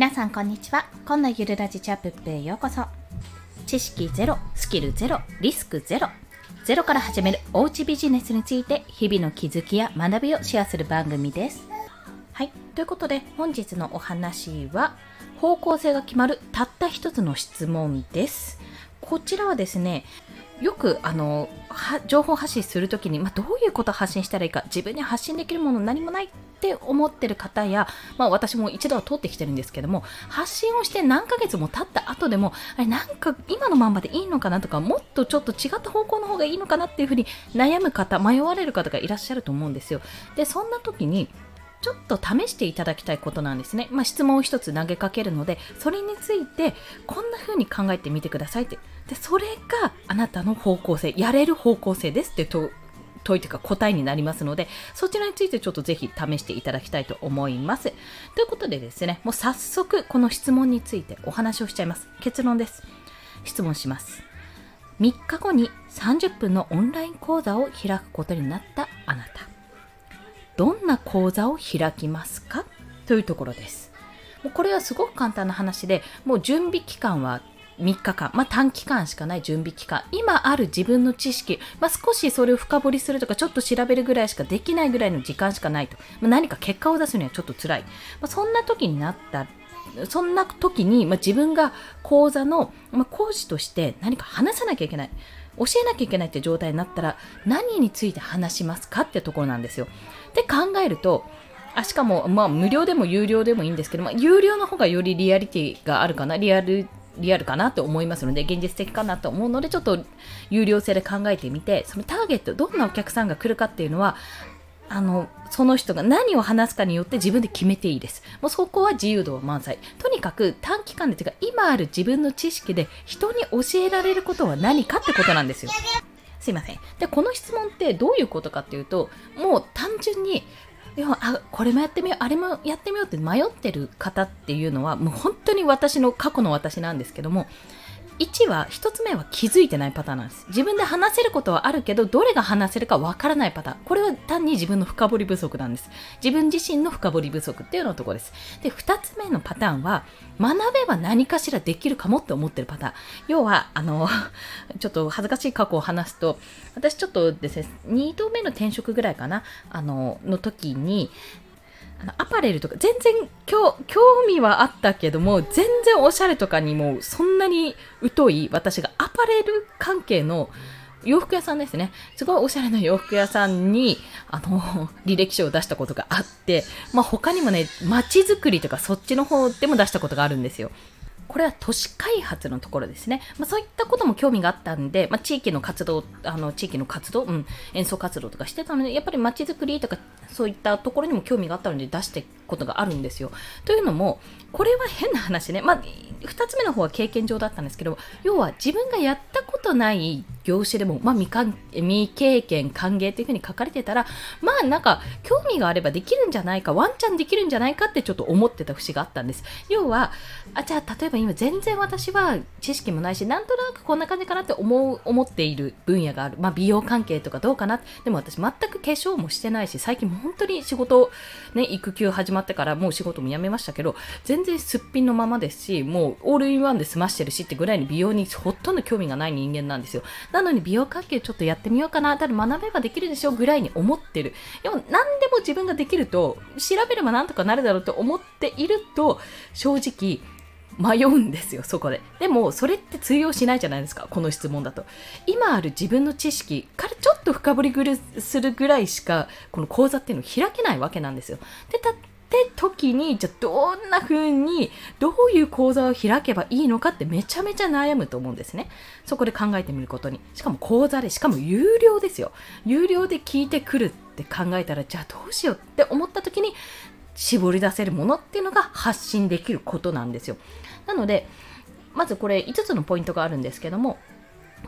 皆さんこんにちは。今のゆるラジチャップップへようこそ。知識ゼロスキルゼロリスクゼロ。ゼロから始めるおうちビジネスについて日々の気づきや学びをシェアする番組です。はい。ということで本日のお話は方向性が決まるたった一つの質問です。こちらはですねよくあの情報発信するときに、まあ、どういうことを発信したらいいか自分に発信できるもの何もないって思ってる方や、まあ、私も一度は通ってきてるんですけども発信をして何ヶ月も経った後でもあれなんか今のまんまでいいのかなとかもっとちょっと違った方向の方がいいのかなっていうふうに悩む方迷われる方がいらっしゃると思うんですよでそんな時にちょっと試していただきたいことなんですね。まあ、質問を一つ投げかけるので、それについてこんな風に考えてみてくださいって。で、それがあなたの方向性、やれる方向性ですって問いというか答えになりますので、そちらについてちょっとぜひ試していただきたいと思います。ということでですね、もう早速この質問についてお話をしちゃいます。結論です。質問します。3日後に30分のオンライン講座を開くことになったあなた。どんな講座を開きますか？というところです。もうこれはすごく簡単な話で、もう準備期間は3日間、まあ、短期間しかない準備期間、今ある自分の知識、まあ、少しそれを深掘りするとか、ちょっと調べるぐらいしかできないぐらいの時間しかないと、まあ、何か結果を出すにはちょっと辛い。まそんな時になったそんな時に、ま自分が講座の、ま講師として何か話さなきゃいけない。教えなきゃいけないって状態になったら何について話しますかってところなんですよ。で考えるとあしかも、まあ、無料でも有料でもいいんですけど、まあ、有料の方がよりリアリティがあるかなリアルリアルかなと思いますので現実的かなと思うのでちょっと有料性で考えてみてそのターゲットどんなお客さんが来るかっていうのはあのその人が何を話すかによって自分で決めていいです。もうそこは自由度は満載。とにかく短期間でというか今ある自分の知識で人に教えられることは何かってことなんですよ。すいません。で、この質問ってどういうことかっていうと、もう単純に、でもあこれもやってみよう、あれもやってみようって迷ってる方っていうのは、もう本当に私の過去の私なんですけども、1は、1つ目は気づいてないパターンなんです。自分で話せることはあるけど、どれが話せるかわからないパターン。これは単に自分の深掘り不足なんです。自分自身の深掘り不足っていうのところです。で、2つ目のパターンは、学べば何かしらできるかもって思ってるパターン。要は、あの、ちょっと恥ずかしい過去を話すと、私ちょっとですね、2度目の転職ぐらいかな、あの、の時に、あのアパレルとか全然興味はあったけども全然おしゃれとかにもそんなに疎い私がアパレル関係の洋服屋さんですね。すごいおしゃれな洋服屋さんに、あの、履歴書を出したことがあって、まあ他にもね、街づくりとかそっちの方でも出したことがあるんですよ。これは都市開発のところですね。まあ、そういったことも興味があったんで、まあ、地域の活動、あの地域の活動、うん、演奏活動とかしてたので、やっぱり街づくりとかそういったところにも興味があったので出してことがあるんですよ。というのも、これは変な話ね。まあ、2つ目の方は経験上だったんですけど、要は自分がやったことない業種でも、まあ、未未経験歓迎というふうに書かれてたら、まあなんか興味があればできるんじゃないか、ワンチャンできるんじゃないかってちょっと思ってた節があったんです。要は、あじゃあ例えば今全然私は知識もないし、なんとなくこんな感じかなって思う思っている分野がある。まあ美容関係とかどうかな。でも私全く化粧もしてないし、最近本当に仕事、ね、育休始まってからもう仕事も辞めましたけど、全然すっぴんのままですし、もうオールインワンで済ましてるしってぐらいに美容にほとんど興味がない人間なんですよ。なのに美容関係ちょっとやってみようかな、ただ学べばできるでしょうぐらいに思ってる。でも何でも自分ができると、調べればなんとかなるだろうと思っていると、正直、迷うんですよ、そこで。でも、それって通用しないじゃないですか、この質問だと。今ある自分の知識からちょっと深掘りするぐらいしか、この講座っていうのを開けないわけなんですよ。で、って時に、じゃあどんな風に、どういう講座を開けばいいのかってめちゃめちゃ悩むと思うんですね。そこで考えてみることに。しかも講座で、しかも有料ですよ。有料で聞いてくるって考えたら、じゃあどうしようって思った時に、絞り出せるものっていうのが発信できることなんですよ。なので、まずこれ5つのポイントがあるんですけども、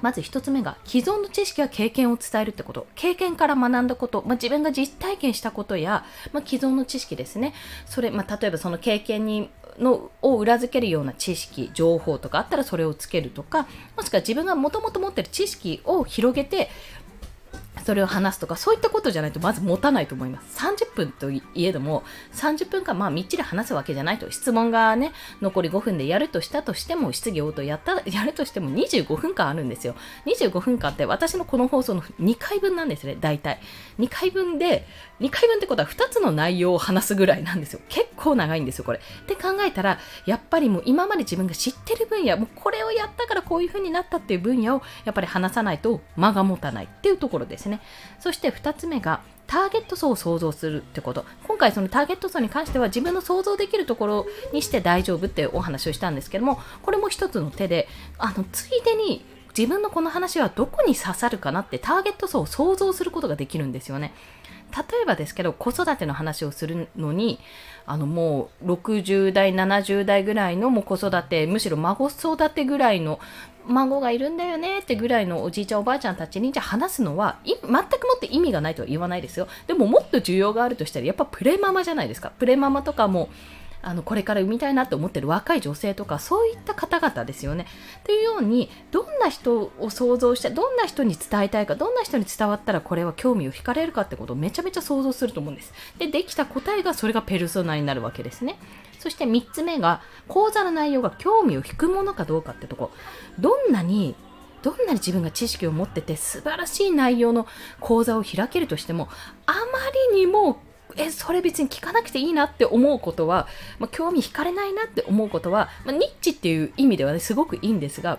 まず1つ目が既存の知識や経験を伝えるってこと。経験から学んだこと、まあ、自分が実体験したことや、まあ、既存の知識ですね。それ、まあ、例えばその経験にのを裏付けるような知識情報とかあったらそれをつけるとかもしくは自分がもともと持ってる知識を広げてそれを話すとかそういったことじゃないとまず持たないと思います30分といえども、30分間まあみっちり話すわけじゃないと。質問がね、残り5分でやるとしたとしても、質疑応答やった、やるとしても25分間あるんですよ。25分間って私のこの放送の2回分なんですね、大体。2回分で、2回分ってことは2つの内容を話すぐらいなんですよ。結構長いんですよ、これ。って考えたら、やっぱりもう今まで自分が知ってる分野、もうこれをやったからこういう風になったっていう分野をやっぱり話さないと間が持たないっていうところですね。ねそして2つ目が、ターゲット層を想像するってこと。今回そのターゲット層に関しては自分の想像できるところにして大丈夫っていうお話をしたんですけども、これも一つの手で、あの、ついでに自分のこの話はどこに刺さるかなってターゲット層を想像することができるんですよね。例えばですけど子育ての話をするのにあのもう60代70代ぐらいのもう子育てむしろ孫育てぐらいの孫がいるんだよねってぐらいのおじいちゃんおばあちゃんたちにじゃ話すのは全くもって意味がないとは言わないですよ。でももっと需要があるとしたらやっぱプレママじゃないですか。プレママとかもあのこれから産みたいなって思ってる若い女性とかそういった方々ですよね。というようにどんな人を想像してどんな人に伝えたいかどんな人に伝わったらこれは興味を惹かれるかってことをめちゃめちゃ想像すると思うんです。でできた答えがそれがペルソナになるわけですね。そして3つ目が講座の内容が興味を引くものかどうかってとこどんなにどんなに自分が知識を持ってて素晴らしい内容の講座を開けるとしてもあまりにもえそれ別に聞かなくていいなって思うことは、まあ、興味惹かれないなって思うことは、まあ、ニッチっていう意味ではねすごくいいんですが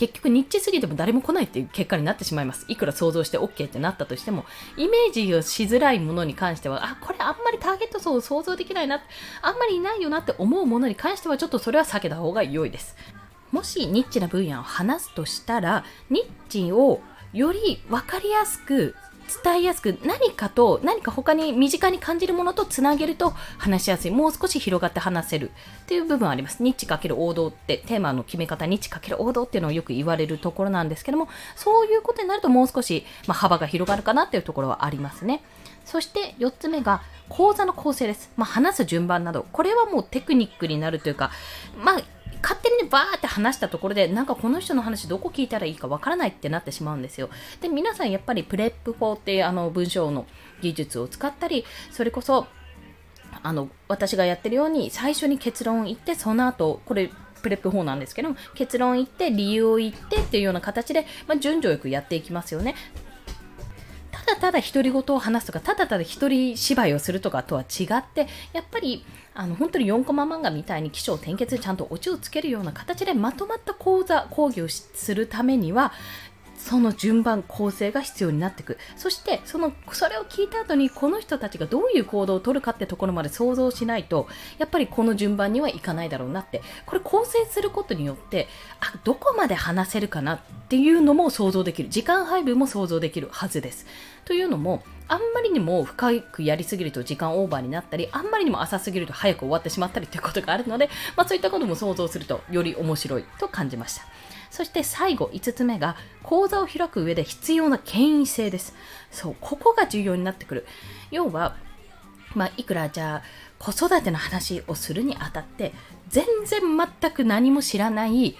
結局ニッチすぎても誰も来ないっていう結果になってしまいます。いくら想像して OK ってなったとしても、イメージをしづらいものに関しては、あ、これあんまりターゲット層を想像できないな、あんまりいないよなって思うものに関しては、ちょっとそれは避けた方が良いです。もしニッチな分野を話すとしたら、ニッチをより分かりやすく伝えやすく何かと何か他に身近に感じるものとつなげると話しやすい。もう少し広がって話せる。っていう部分あります。ニッチ×王道ってテーマの決め方ニッチ×王道っていうのをよく言われるところなんですけどもそういうことになるともう少し、まあ、幅が広がるかなっていうところはありますね。そして4つ目が講座の構成です、まあ、話す順番など。これはもうテクニックになるというかまあ勝手にね、バーって話したところで、なんかこの人の話どこ聞いたらいいかわからないってなってしまうんですよ。で、皆さんやっぱりプレップ法っていうあの文章の技術を使ったり、それこそ、あの、私がやってるように最初に結論を言って、その後、これ、プレップ法なんですけども結論言って理由を言ってっていうような形で、まあ、順序よくやっていきますよね。ただただ独り言を話すとか、ただただ一人芝居をするとかとは違って、やっぱりあの本当に4コマ漫画みたいに起承転結ちゃんとオチをつけるような形でまとまった講座講義をするためにはその順番構成が必要になってくそしてそのそれを聞いた後にこの人たちがどういう行動をとるかってところまで想像しないとやっぱりこの順番にはいかないだろうなって。これ構成することによってあどこまで話せるかなっていうのも想像できる。時間配分も想像できるはずです。というのもあんまりにも深くやりすぎると時間オーバーになったり、あんまりにも浅すぎると早く終わってしまったりということがあるので、まあ、そういったことも想像するとより面白いと感じました。そして最後、5つ目が、講座を開く上で必要な権威性です。そう、ここが重要になってくる。要は、まあ、いくらじゃあ、子育ての話をするにあたって、全然全く何も知らない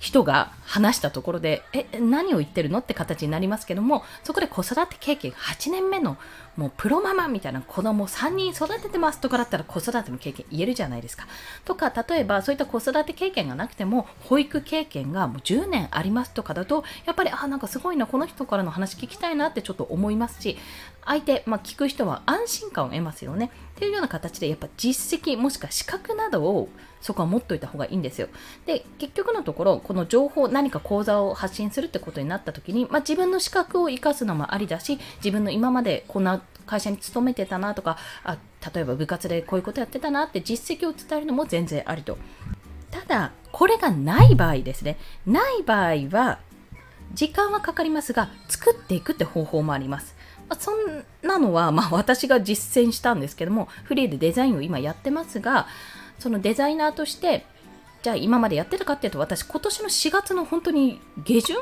人が話したところで、え、何を言ってるのって形になりますけども、そこで子育て経験8年目のもうプロママみたいな子供3人育ててますとかだったら子育ての経験言えるじゃないですか。とか、例えばそういった子育て経験がなくても、保育経験がもう10年ありますとかだと、やっぱり、あ、なんかすごいな、この人からの話聞きたいなってちょっと思いますし、相手、まあ、聞く人は安心感を得ますよね。っていうような形で、やっぱ実績もしくは資格などをそこは持っといた方がいいんですよ。で、結局のところ、この情報、何か講座を発信するってことになった時に、まあ、自分の資格を生かすのもありだし、自分の今までこんな会社に勤めてたなとか、あ例えば部活でこういうことやってたなって実績を伝えるのも全然ありと。ただ、これがない場合ですね。ない場合は、時間はかかりますが、作っていくって方法もあります。そんなのは、まあ、私が実践したんですけども、フリーでデザインを今やってますが、そのデザイナーとしてじゃあ今までやってたかっていうと私今年の4月の本当に下旬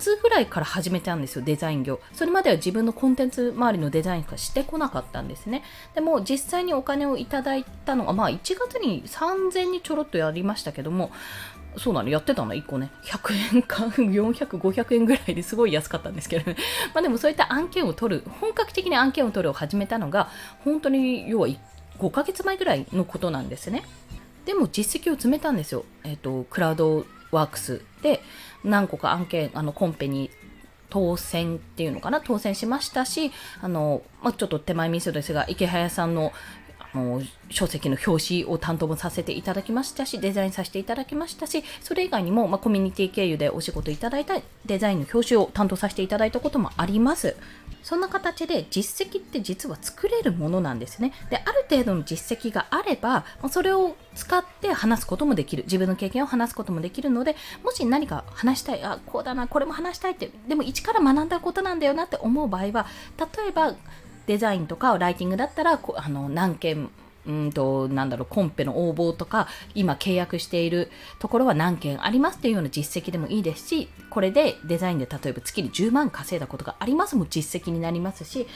末ぐらいから始めたんですよデザイン業。それまでは自分のコンテンツ周りのデザインしかしてこなかったんですね。でも実際にお金をいただいたのがまあ1月に3000にちょろっとやりましたけどもそうなの、やってたの、1個ね。100円か、400、500円ぐらいですごい安かったんですけどね。まあでもそういった案件を取る、本格的に案件を取るを始めたのが、本当に要は5ヶ月前ぐらいのことなんですね。でも実績を積めたんですよ。えっ、ー、と、クラウドワークスで何個か案件、あの、コンペに当選っていうのかな当選しましたし、あの、まあ、ちょっと手前ミスですが、池早さんのの書籍の表紙を担当もさせていただきましたしデザインさせていただきましたしそれ以外にも、まあ、コミュニティ経由でお仕事いただいたデザインの表紙を担当させていただいたこともあります。そんな形で実績って実は作れるものなんですね。である程度の実績があればそれを使って話すこともできる。自分の経験を話すこともできるのでもし何か話したいあこうだなこれも話したいってでも一から学んだことなんだよなって思う場合は例えばデザインとかライティングだったらあの何件うんと、なんだろう、コンペの応募とか、今契約しているところは何件ありますっていうような実績でもいいですし、これでデザインで例えば月に10万稼いだことがありますも実績になりますし、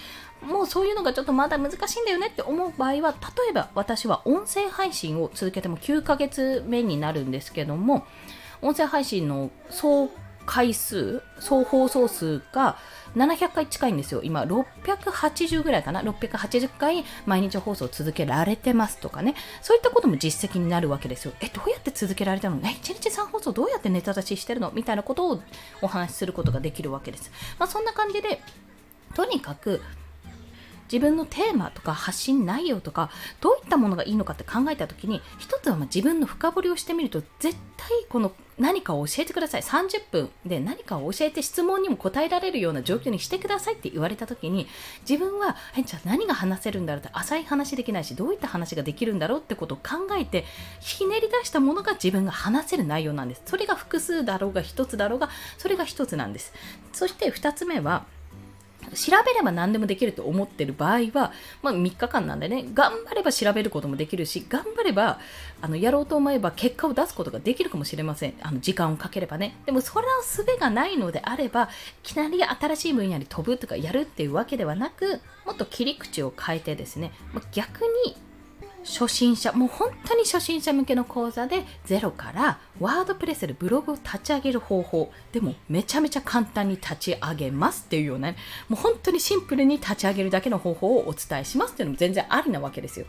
もうそういうのがちょっとまだ難しいんだよねって思う場合は、例えば私は音声配信を続けても9ヶ月目になるんですけども、音声配信の総回数、総放送数が700回近いんですよ。今、680ぐらいかな ?680 回毎日放送を続けられてますとかね。そういったことも実績になるわけですよ。え、どうやって続けられたの？え、1日3放送どうやってネタ出ししてるの？みたいなことをお話しすることができるわけです。まあ、そんな感じで、とにかく自分のテーマとか発信内容とかどういったものがいいのかって考えた時に一つはま自分の深掘りをしてみると絶対この何かを教えてください。30分で何かを教えて質問にも答えられるような状況にしてくださいって言われた時に自分はえじゃあ何が話せるんだろうって浅い話できないしどういった話ができるんだろうってことを考えてひねり出したものが自分が話せる内容なんです。それが複数だろうが1つだろうがそれが1つなんです。そして2つ目は調べれば何でもできると思ってる場合は、まあ、3日間なんでね、頑張れば調べることもできるし、頑張ればあのやろうと思えば結果を出すことができるかもしれません。あの時間をかければね。でも、それは術がないのであれば、いきなり新しい分野に飛ぶとかやるっていうわけではなく、もっと切り口を変えてですね、ま逆に初心者、もう本当に初心者向けの講座でゼロからワードプレスでブログを立ち上げる方法、でもめちゃめちゃ簡単に立ち上げますっていうような、ね、もう本当にシンプルに立ち上げるだけの方法をお伝えしますっていうのも全然ありなわけですよ。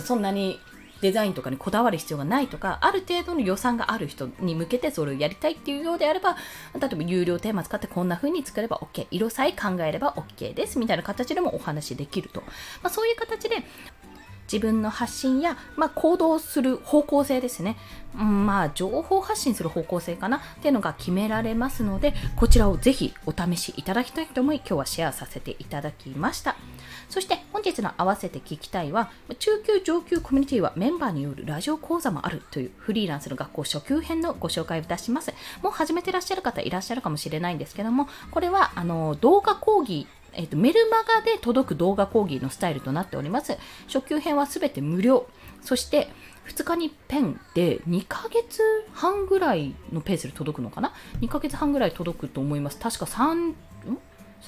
そんなにデザインとかにこだわる必要がないとか、ある程度の予算がある人に向けてそれをやりたいっていうようであれば、例えば有料テーマ使ってこんな風に作れば OK、色さえ考えれば OK ですみたいな形でもお話できると。まあ、そういう形で自分の発信や、まあ、行動する方向性ですね、うん、まあ情報発信する方向性かな。っていうのが決められますのでこちらをぜひお試しいただきたいと思い今日はシェアさせていただきました。そして本日の合わせて聞きたいは中級上級コミュニティはメンバーによるラジオ講座もあるというフリーランスの学校初級編のご紹介をいたします。もう始めてらっしゃる方いらっしゃるかもしれないんですけどもこれはあの動画講義えーと、メルマガで届く動画講義のスタイルとなっております。初級編はすべて無料。そして、2日にペンで2ヶ月半ぐらいのペースで届くのかな ?2 ヶ月半ぐらい届くと思います。確か3、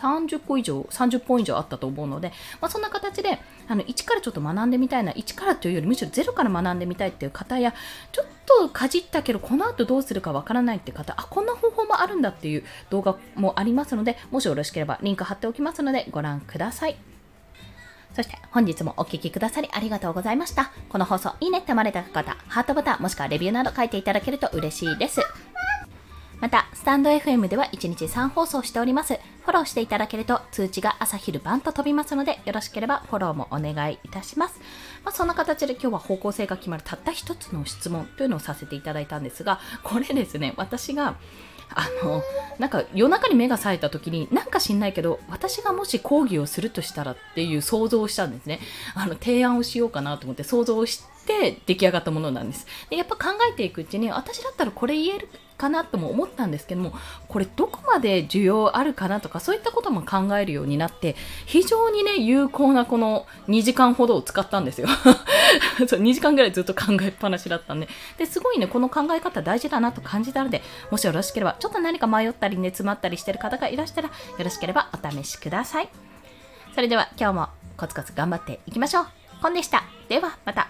30個以上、30本以上あったと思うので、まあ、そんな形で、あの、1からちょっと学んでみたいな、1からというよりむしろ0から学んでみたいっていう方や、ちょっとかじったけど、この後どうするかわからないって方、あ、こんな方法もあるんだっていう動画もありますので、もしよろしければリンク貼っておきますので、ご覧ください。そして本日もお聴きくださりありがとうございました。この放送いいねって思われた方、ハートボタンもしくはレビューなど書いていただけると嬉しいです。また、スタンド FM では1日3放送しております。フォローしていただけると通知が朝昼晩と飛びますので、よろしければフォローもお願いいたします。まあ、そんな形で今日は方向性が決まるたった一つの質問というのをさせていただいたんですが、これですね、私があのなんか夜中に目が冴えた時になんか知んないけど私がもし講義をするとしたらっていう想像をしたんですね。あの提案をしようかなと思って想像をして出来上がったものなんです。でやっぱ考えていくうちに私だったらこれ言えるかなとも思ったんですけどもこれどこまで需要あるかなとかそういったことも考えるようになって非常にね有効なこの2時間ほどを使ったんですよ。そう2時間ぐらいずっと考えっぱなしだったんで。ですごいねこの考え方大事だなと感じたのでもしよろしければちょっと何か迷ったりね詰まったりしてる方がいらしたらよろしければお試しください。それでは今日もコツコツ頑張っていきましょう。コンでした。ではまた。